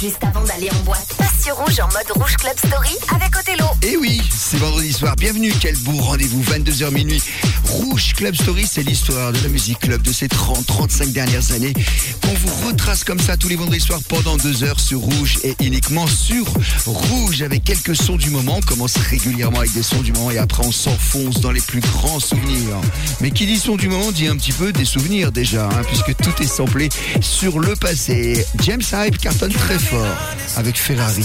juste avant d'aller en boîte. Passe sur Rouge en mode Rouge Club Story avec Othello. Et eh oui, c'est vendredi soir. Bienvenue, quel beau rendez-vous, 22h minuit. Rouge Club Story, c'est l'histoire de la musique club de ces 30-35 dernières années qu'on vous retrace comme ça tous les vendredis soirs pendant deux heures sur Rouge et uniquement sur Rouge avec quelques sons du moment. On commence régulièrement avec des sons du moment et après on s'enfonce dans les plus grands souvenirs. Mais qui dit son du moment dit un petit peu des souvenirs déjà, hein, puisque tout est samplé sur le passé. James Hype cartonne très fort avec Ferrari.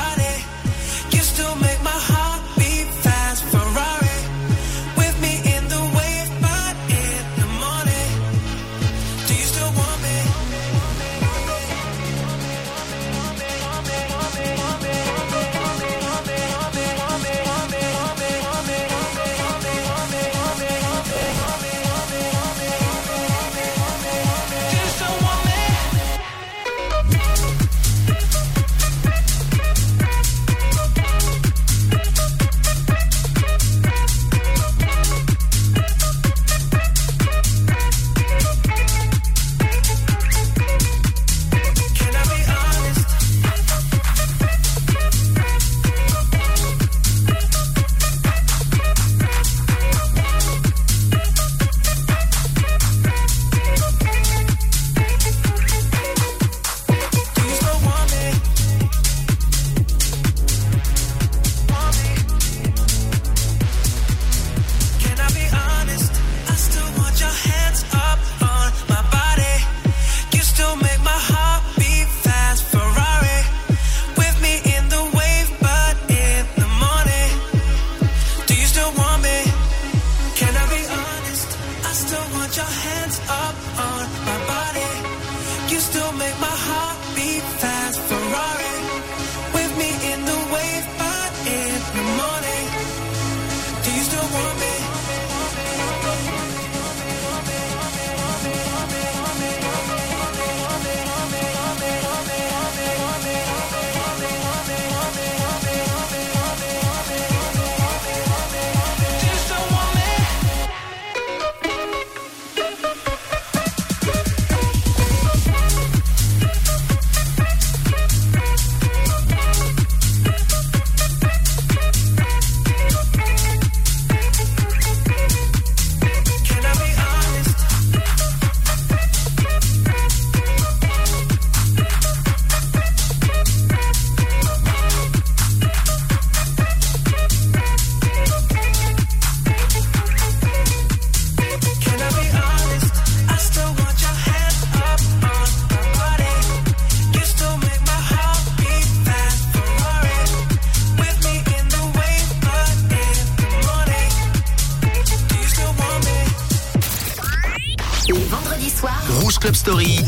Vendredi soir, Rouge Club Story.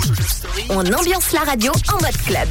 On ambiance la radio en mode club.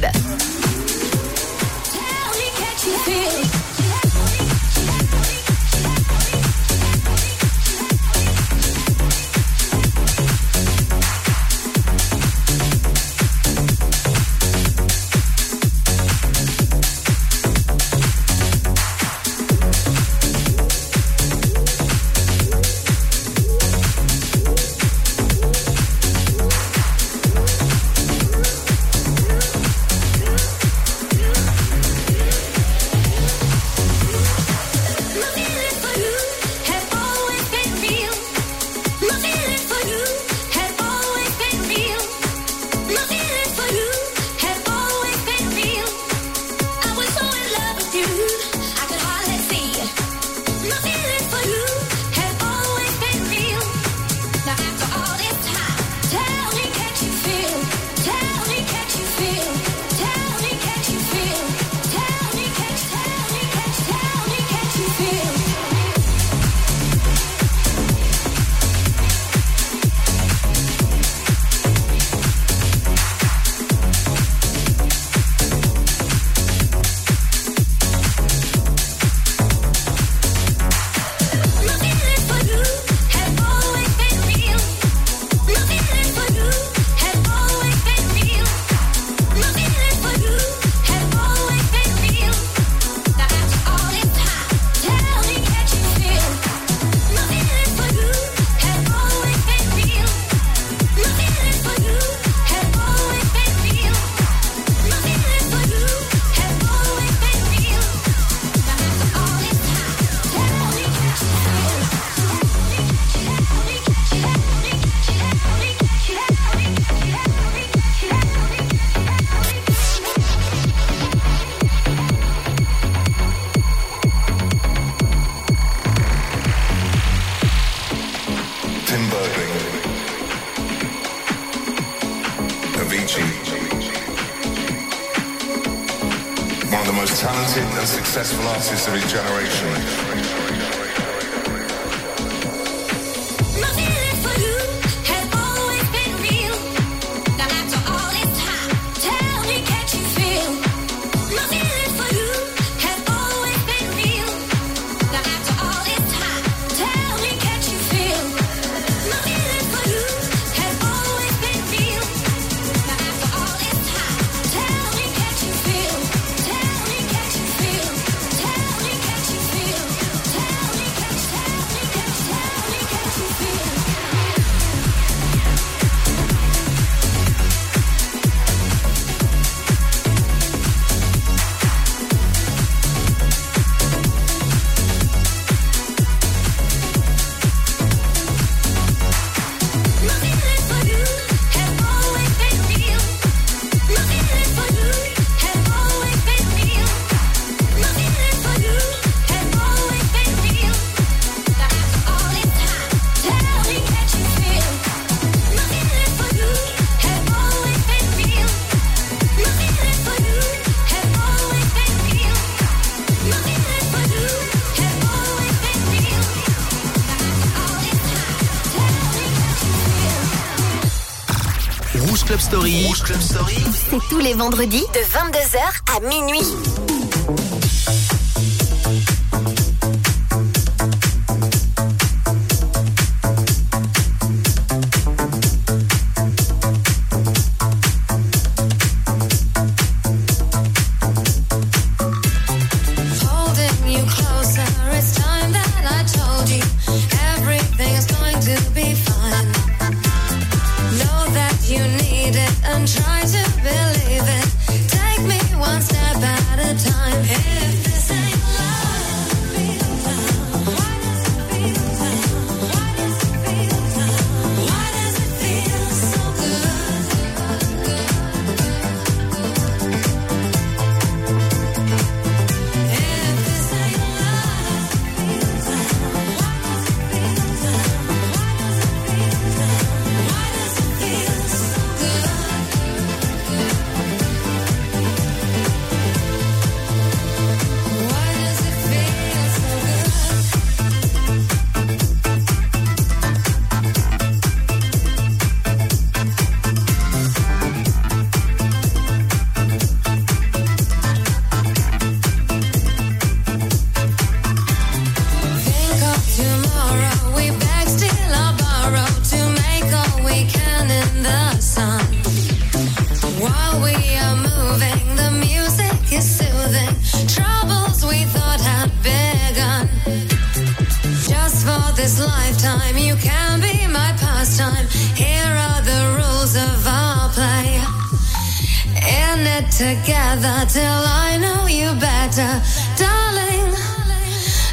Rouge Club Story. Rouge Club Story. C'est tous les vendredis de 22h à minuit.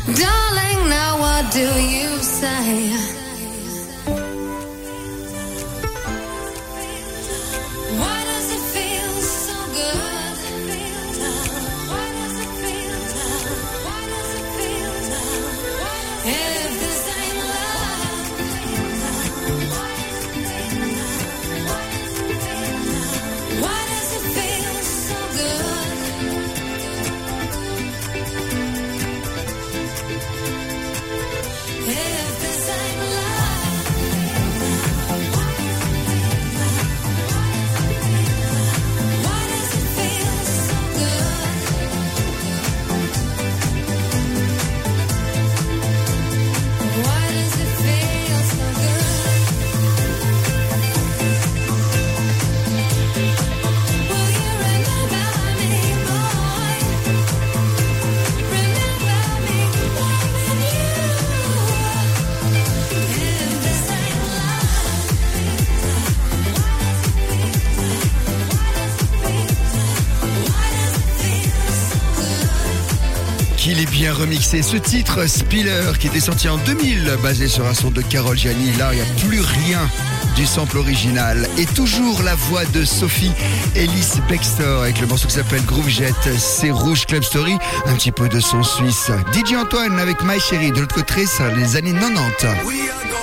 Darling, now what do you say? remixer ce titre Spiller qui était sorti en 2000 basé sur un son de Carol Gianni. Là, il n'y a plus rien du sample original. Et toujours la voix de Sophie Ellis Bextor avec le morceau qui s'appelle Groove Jet. C'est Rouge Club Story, un petit peu de son suisse. DJ Antoine avec My Chérie. De l'autre côté, ça, les années 90.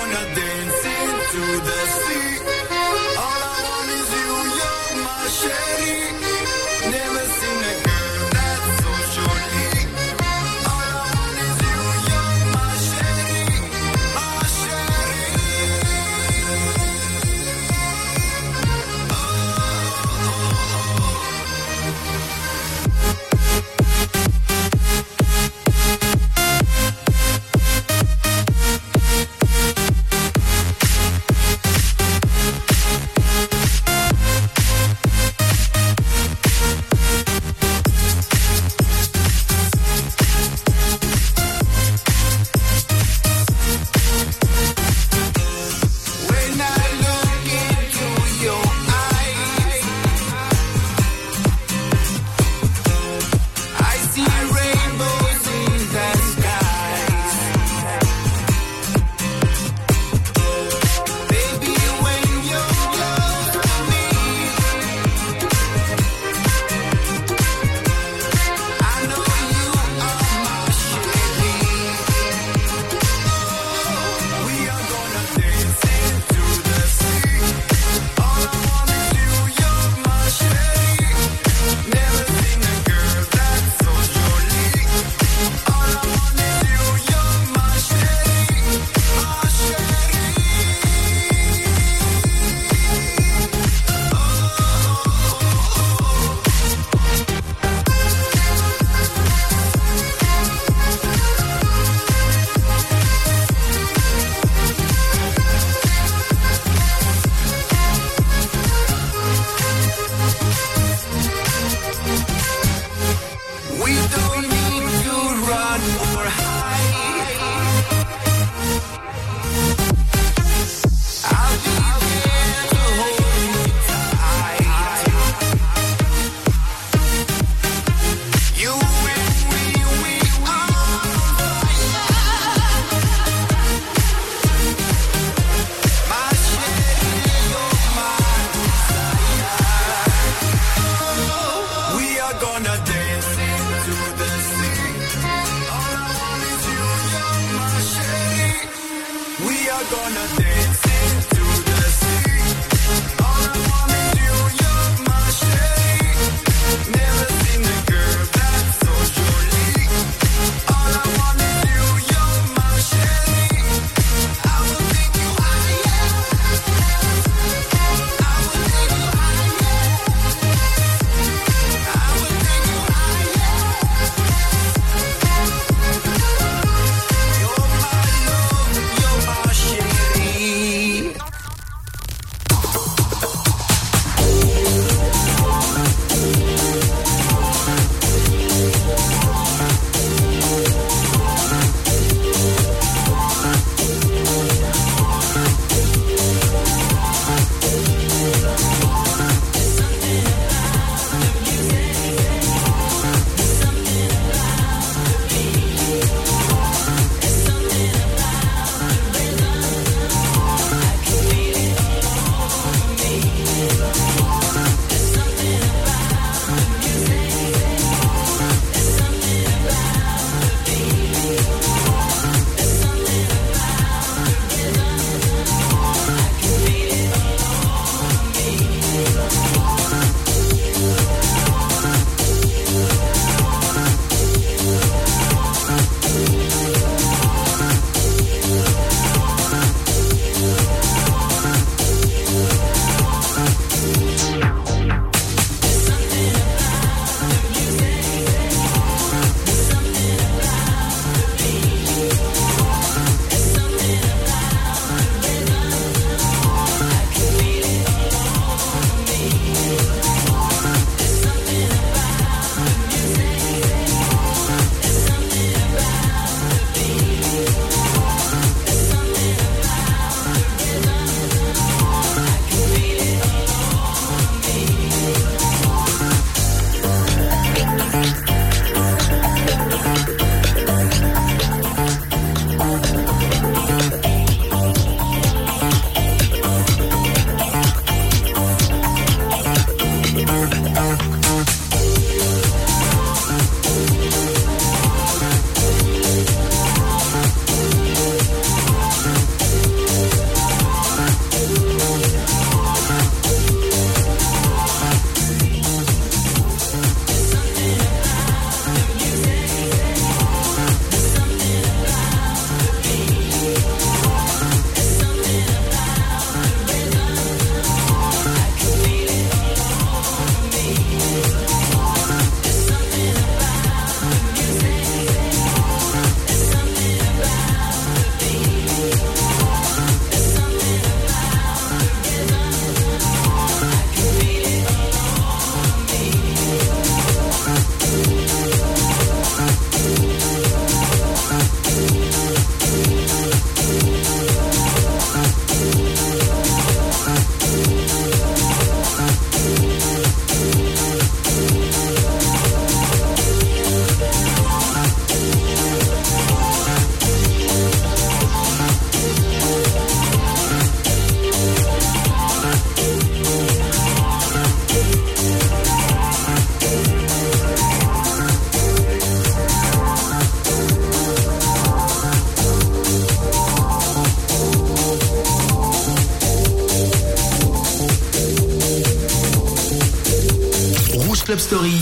Story.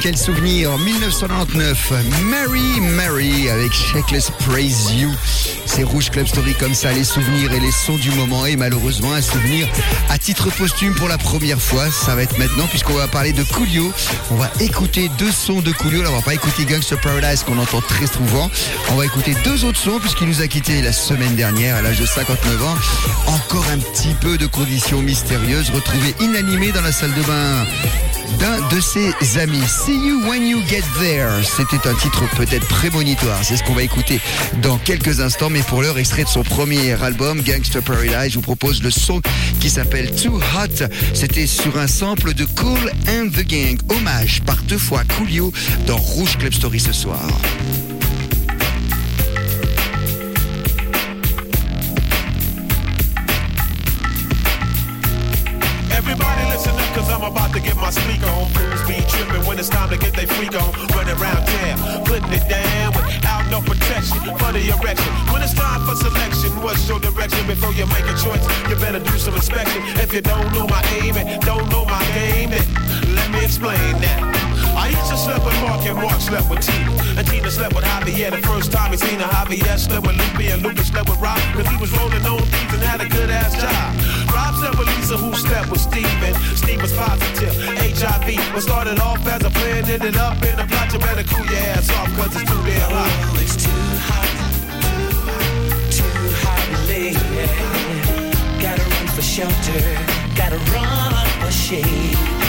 Quel souvenir 1999, Mary Mary avec Shakeless Praise You. C'est Rouge Club Story comme ça, les souvenirs et les sons du moment. Et malheureusement, un souvenir à titre posthume pour la première fois. Ça va être maintenant puisqu'on va parler de Coolio. On va écouter deux sons de Coolio. Là, on va pas écouter Gangster Paradise qu'on entend très souvent. On va écouter deux autres sons puisqu'il nous a quittés la semaine dernière à l'âge de 59 ans. Encore un petit peu de conditions mystérieuses. Retrouvé inanimé dans la salle de bain d'un de ses amis. See You When You Get There. C'était un titre peut-être prémonitoire. C'est ce qu'on va écouter dans quelques instants. Mais pour l'heure, extrait de son premier album, Gangster Paradise, je vous propose le son qui s'appelle Too Hot. C'était sur un sample de Cool and the Gang. Hommage par deux fois Coolio dans Rouge Club Story ce soir. Get my speak on. Fools be tripping when it's time to get they freak on. Running around town, putting it down without no protection for the erection. When it's time for selection, what's your direction? Before you make a choice, you better do some inspection. If you don't know my aim and don't know my game, then let me explain that. To slept with Mark and Mark slept with Tina. And Tina slept with Javier the first time he seen her. Javier slept with Lupe and Lupe slept with Rob. Cause he was rolling on beats and had a good ass job. Rob slept with Lisa who slept with Steve and Steve was positive. HIV was started off as a plan, ended up in a plot. You better cool your ass off cause it's too damn hot. Oh, it's too hot, too hot, lady. Gotta run for shelter, gotta run for shade.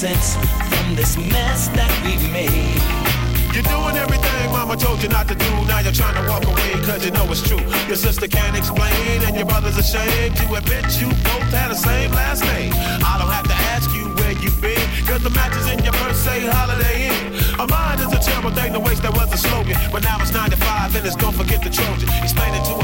Sense from this mess that we've made. You're doing everything mama told you not to do. Now you're trying to walk away cause you know it's true. Your sister can't explain and your brother's ashamed to admit you both had the same last name. I don't have to ask you where you've been cause the matches in your purse say Holiday Inn. A mind is a terrible thing to waste, that was a slogan. But now it's 95 and it's don't forget the Trojan. Explain it to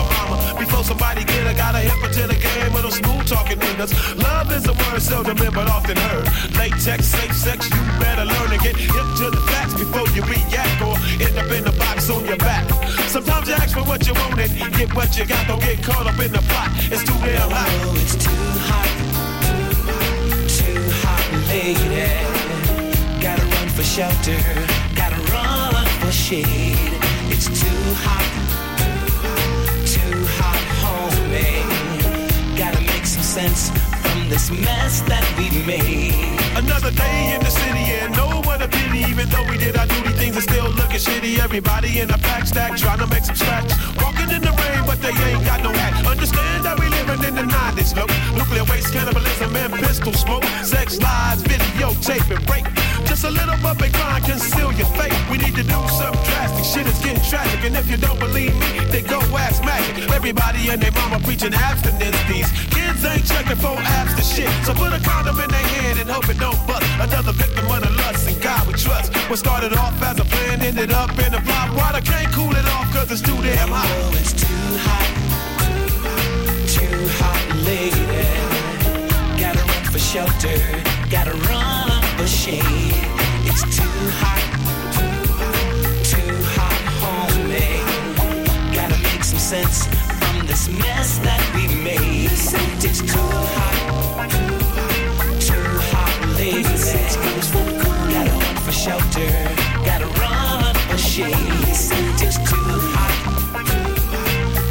somebody get her. Gotta hip her to the game with those smooth talking niggas. Love is a word seldom heard but often heard. Latex, safe sex, you better learn to get hip to the facts before you react or end up in the box on your back. Sometimes you ask for what you want and get what you got. Don't get caught up in the plot. It's too damn hot. Oh, it's too hot, too hot, lady. Gotta run for shelter, gotta run for shade. It's too hot, sense from this mess that we've made. Another day in the city and no one a pity. Even though we did our duty, things are still looking shitty. Everybody in the pack stack trying to make some scratch. Walking in the rain, but they ain't got no hat. Understand that we living in the 90s, look. Nuclear waste, cannibalism, and pistol smoke. Sex lies, videotape and rape. Just a little and grind, conceal your fate. We need to do something drastic. Shit is getting tragic. And if you don't believe me, then go ask magic. Everybody and their mama preaching abstinence. These kids ain't checking for apps to shit. So put a condom in their hand and hope it don't bust. Another victim of the lust and God we trust. What started off as a plan ended up in a flop. Water can't cool it off cause it's too damn hot. Oh, it's too hot, too hot, lady. Gotta run for shelter, gotta run for shelter Gotta run a shade. It's too hot,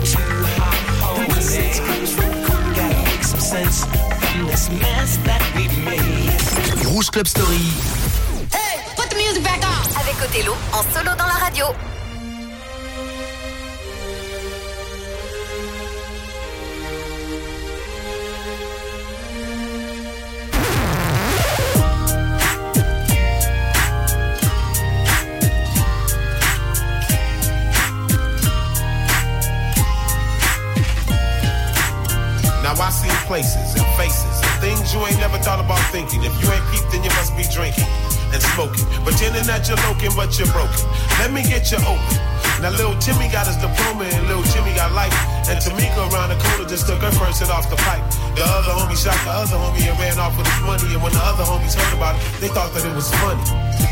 too hot, homie. Gotta make some sense from this mess that we made. Rouge Club Story. Hey, put the music back on. Avec Othello, en solo dans la radio. Now I see places things you ain't never thought about thinking. If you ain't peeped, then you must be drinking and smoking. Pretending that you're looking, but you're broken. Let me get you open. Now little Timmy got his diploma and little Jimmy got life. And Tamika around the corner just took her first hit off the pipe. The other homie shot the other homie and ran off with his money. And when the other homies heard about it, they thought that it was funny.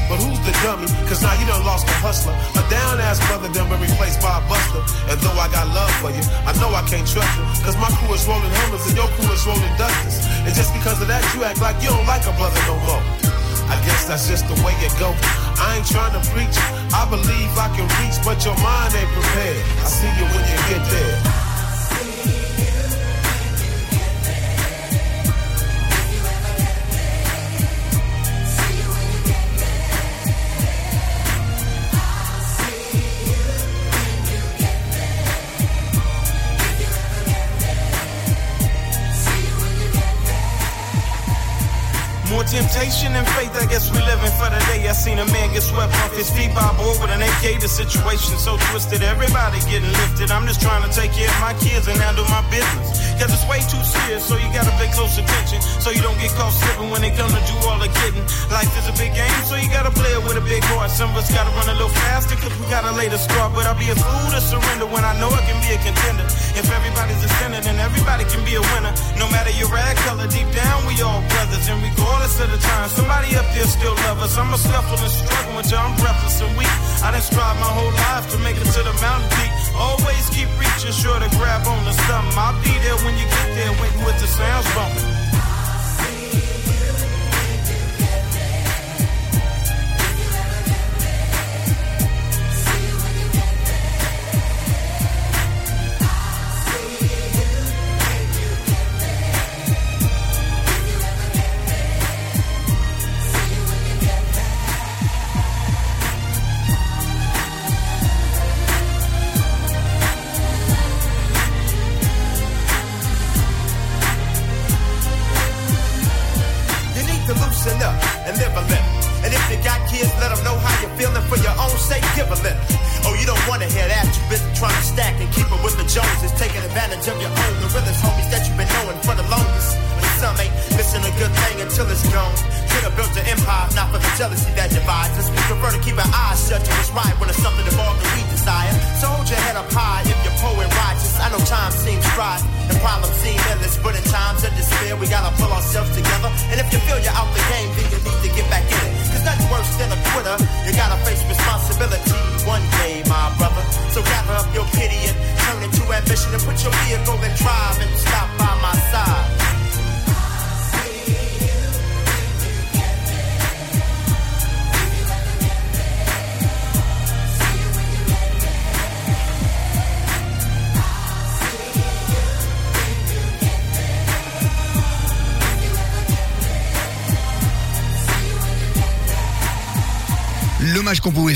But who's the dummy? Cause now you done lost a hustler. A down ass brother done been replaced by a buster. And though I got love for you, I know I can't trust you. Cause my crew is rolling Hummers and your crew is rolling Dusters. And just because of that, you act like you don't like a brother no more. I guess that's just the way it go. I ain't trying to preach. I believe I can reach, but your mind ain't prepared. I see you when you get there. More temptation than faith, I guess we living for the day. I seen a man get swept off his feet by a boy with an AK. The situation so twisted, everybody getting lifted. I'm just trying to take care of my kids and handle my business. Cause it's way too serious, so you gotta pay close attention. So you don't get caught slipping when they come to do all the kidding. Life is a big game, so you gotta play it with a big heart. Some of us gotta run a little faster, cause we gotta lay the score. But I'll be a fool to surrender when I know I can be a contender. If everybody's a sinner, then everybody can be a winner. No matter your rag color, deep down we all brothers. And regardless of the time, somebody up there still love us. I'm a scuffle and struggle until I'm breathless and weak. I done strive my whole life to make it to the mountain peak. Always keep reaching, sure to grab on to something. I'll be there when you get there, waiting with the sounds bumping.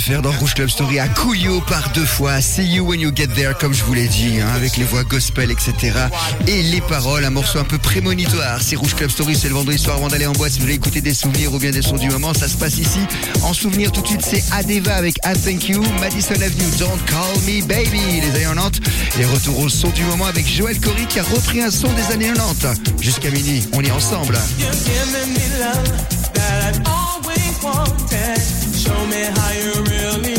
Faire dans Rouge Club Story à Couillot par deux fois, See You When You Get There, comme je vous l'ai dit, hein, avec les voix gospel, etc. Et les paroles, un morceau un peu prémonitoire. C'est Rouge Club Story, c'est le vendredi soir avant d'aller en boîte. Si vous voulez écouter des souvenirs ou bien des sons du moment, ça se passe ici. En souvenir, tout de suite, c'est Adeva avec I Thank You, Madison Avenue, Don't Call Me Baby, les années 90. Et retour au son du moment avec Joël Corey qui a repris un son des années 90. Jusqu'à minuit, on est ensemble. Me how you really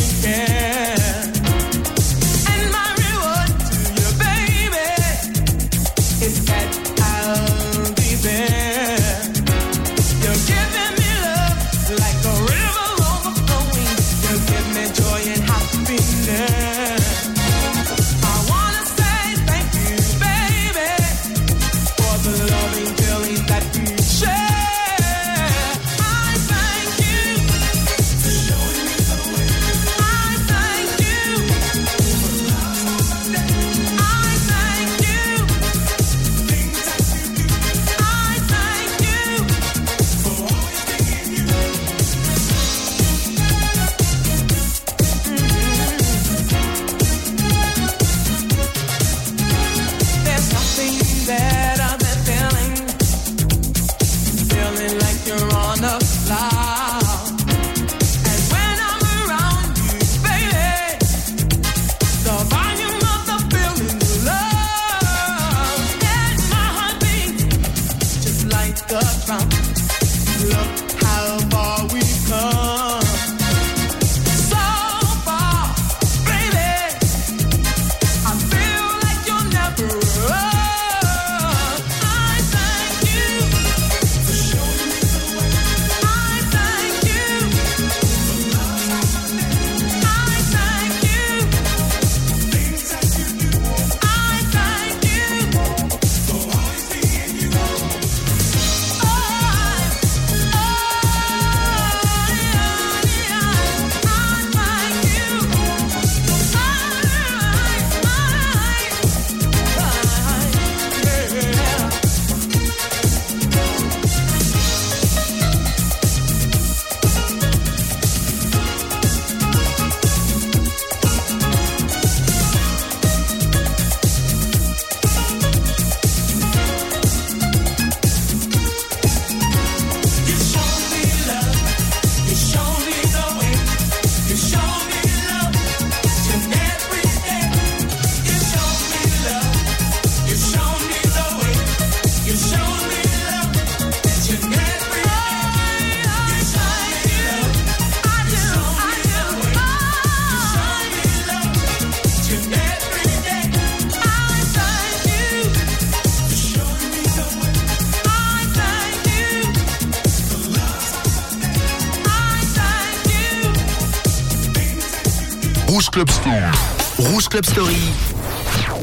Rouge Club Story.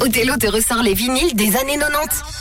Othello te ressort les vinyles des années 90.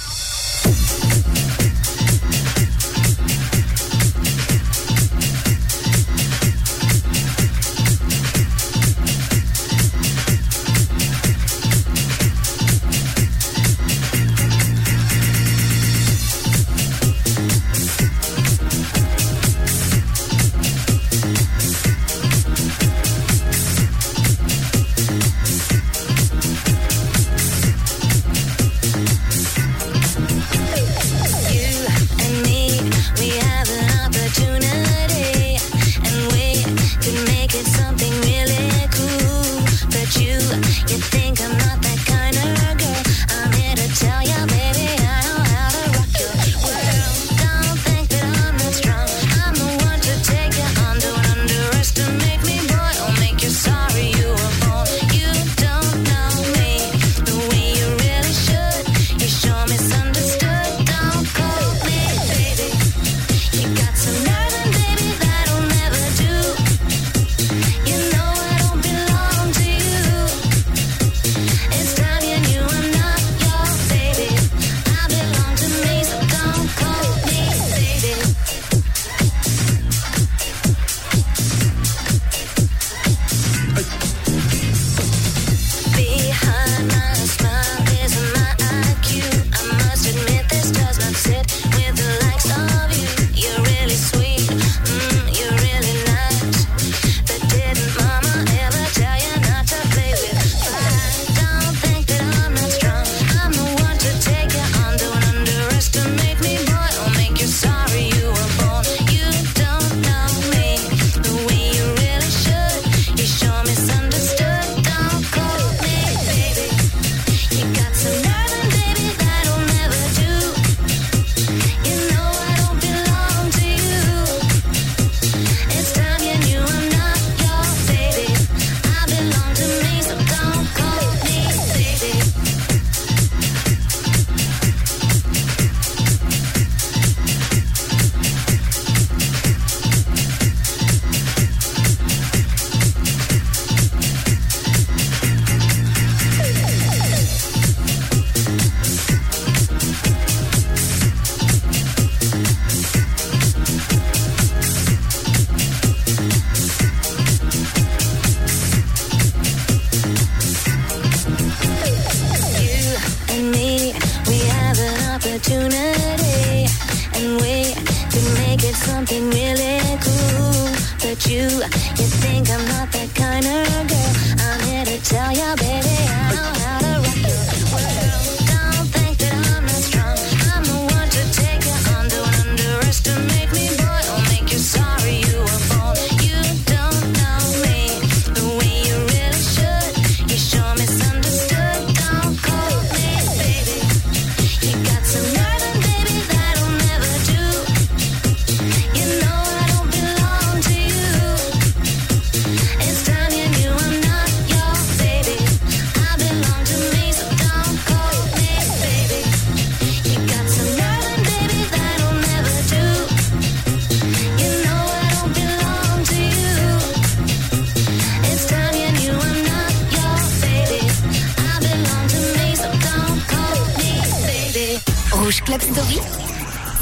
something really cool. But you, you think I'm not that kind of girl. I'm here to tell you, baby, I know how.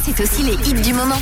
C'est aussi les hits du moment.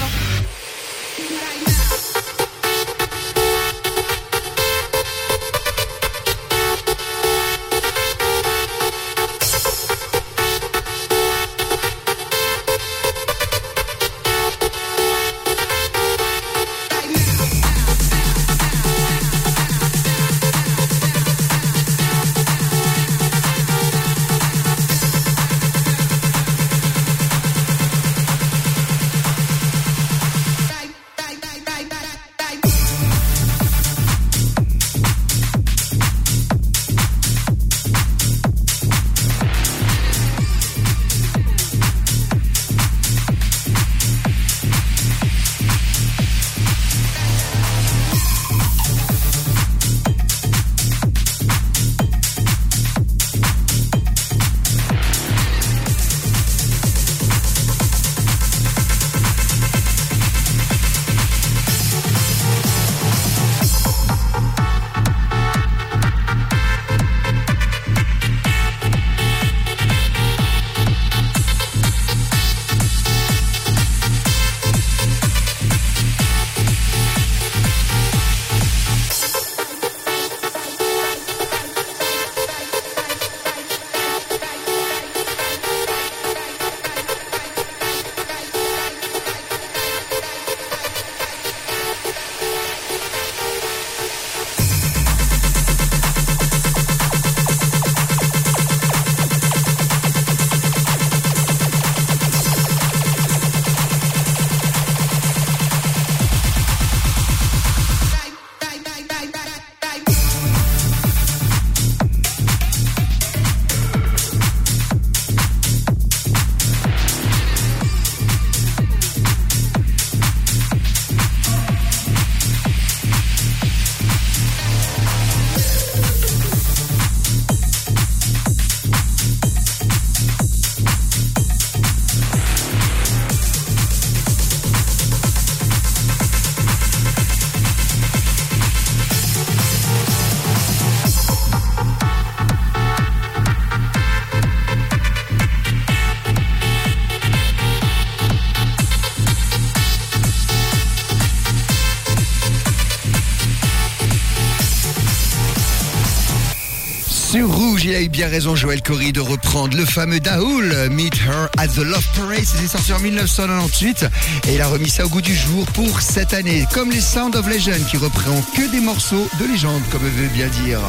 Il a eu bien raison Joël Corey de reprendre le fameux Daoul, Meet Her at the Love Parade. C'était sorti en 1998 et il a remis ça au goût du jour pour cette année. Comme les Sound of Legend qui reprend que des morceaux de légende, comme veut bien dire.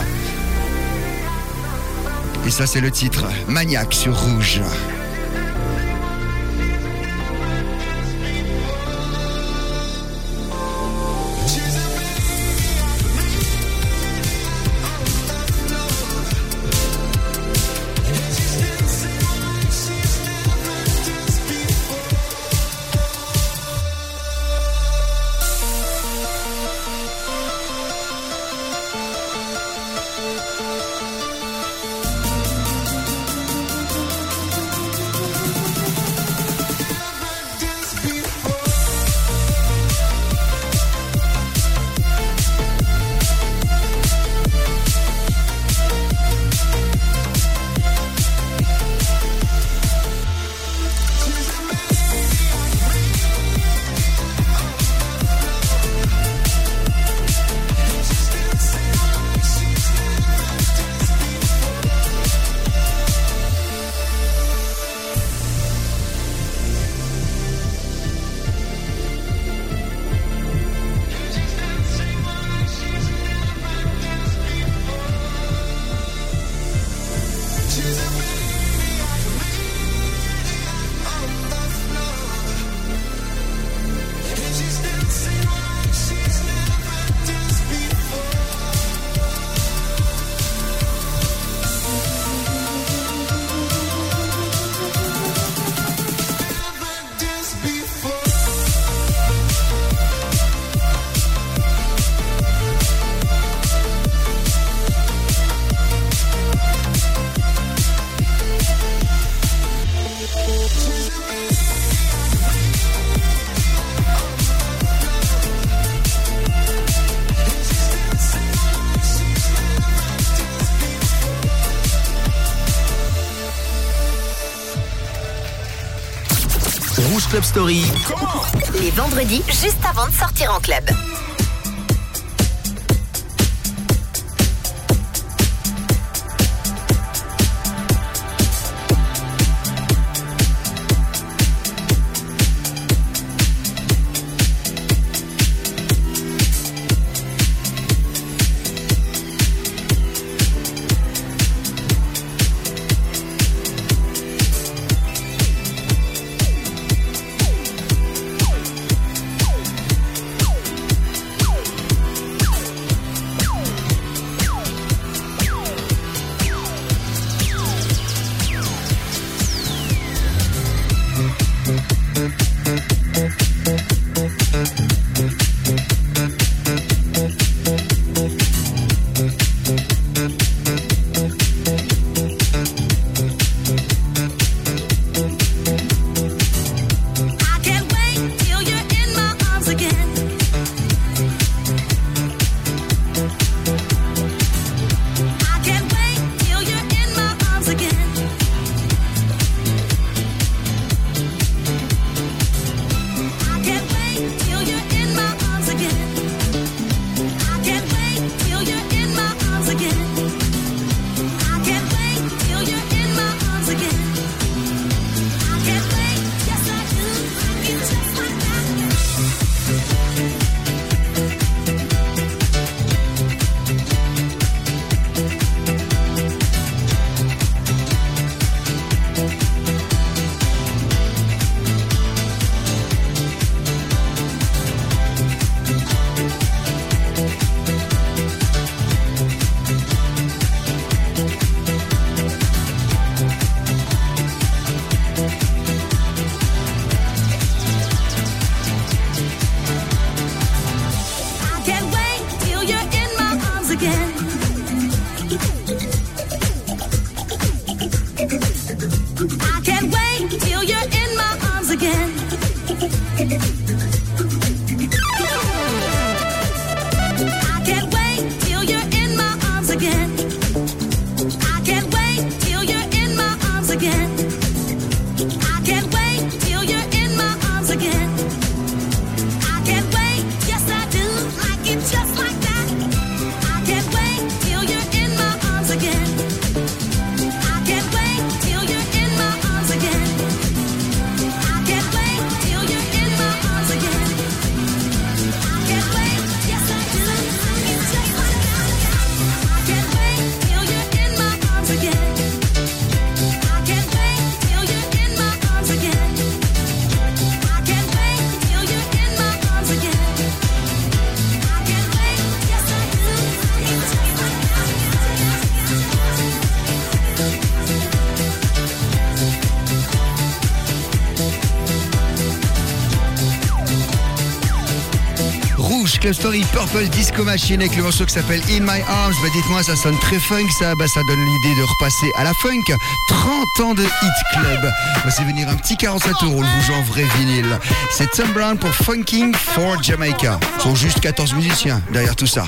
Et ça, c'est le titre Maniac sur Rouge. Club Story. Les vendredis, juste avant de sortir en club. Club Story, Purple Disco Machine avec le morceau qui s'appelle In My Arms. Bah, dites-moi, ça sonne très funk, ça, bah, ça donne l'idée de repasser à la funk. 30 ans de Hit Club. Bah, c'est venir un petit 47 euros, le bougeon en vrai vinyle. C'est Tom Brown pour Funking for Jamaica. Ce sont juste 14 musiciens derrière tout ça.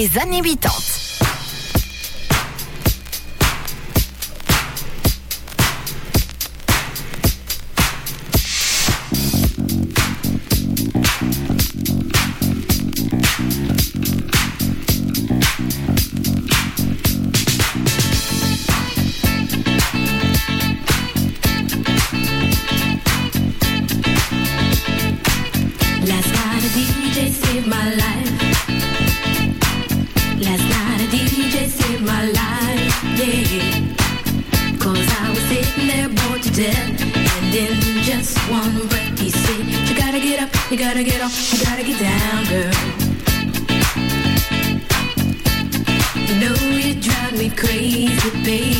des années 80. gotta get off, you gotta get down, girl. You know you drive me crazy, baby.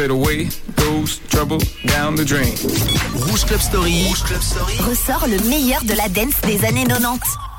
said away goes trouble down the drain. Rouge Club Story. Rouge Club Story. Ressort le meilleur de la dance des années 90.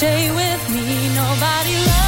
stay with me. Nobody loves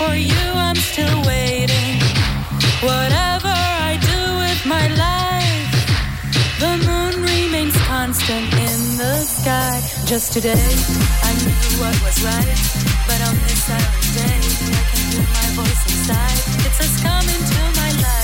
for you, I'm still waiting. Whatever I do with my life, the moon remains constant in the sky. Just today, I knew what was right, but on this silent day, I can hear my voice inside. It says, Come into my life.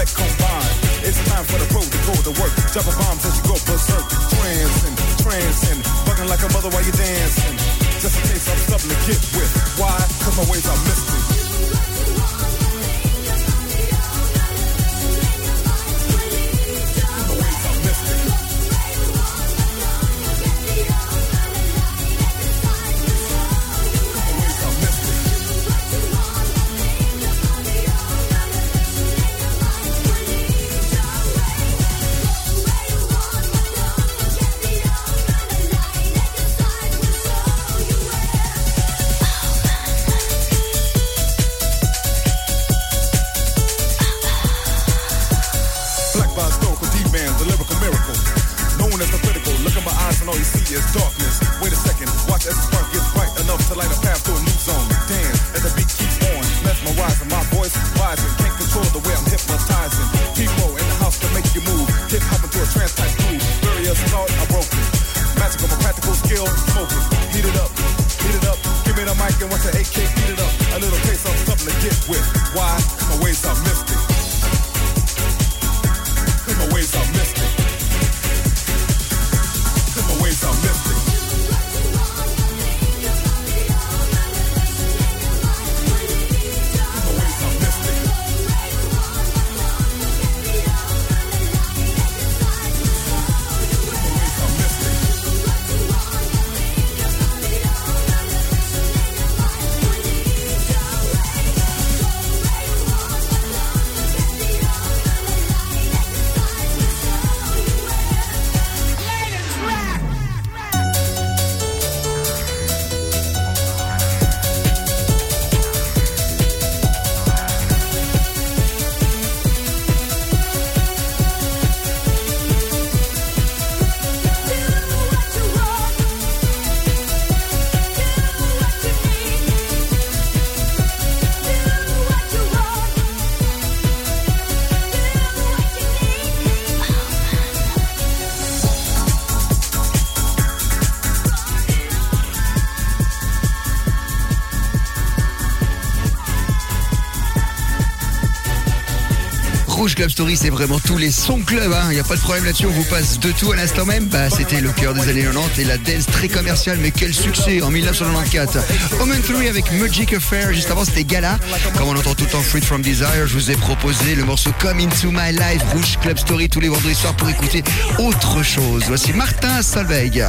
Intellect combine. It's time for the pro to go to work. Dropping bombs as you go berserk. Trancing, trancing, bugging like a mother while you're dancing. Just in case I'm something to get with. Why? Cause my ways are mystic. Club Story, c'est vraiment tous les sons club. Il n'y a pas de problème là-dessus. On vous passe de tout à l'instant même. Bah, C'était le cœur des années 90 et la dance très commerciale. Mais quel succès en 1994. Omen 3 avec Magic Affair. Juste avant, c'était Gala. Comme on entend tout le temps Free From Desire, je vous ai proposé le morceau Come Into My Life. Rouge Club Story tous les vendredis soirs pour écouter autre chose. Voici Martin Solveig.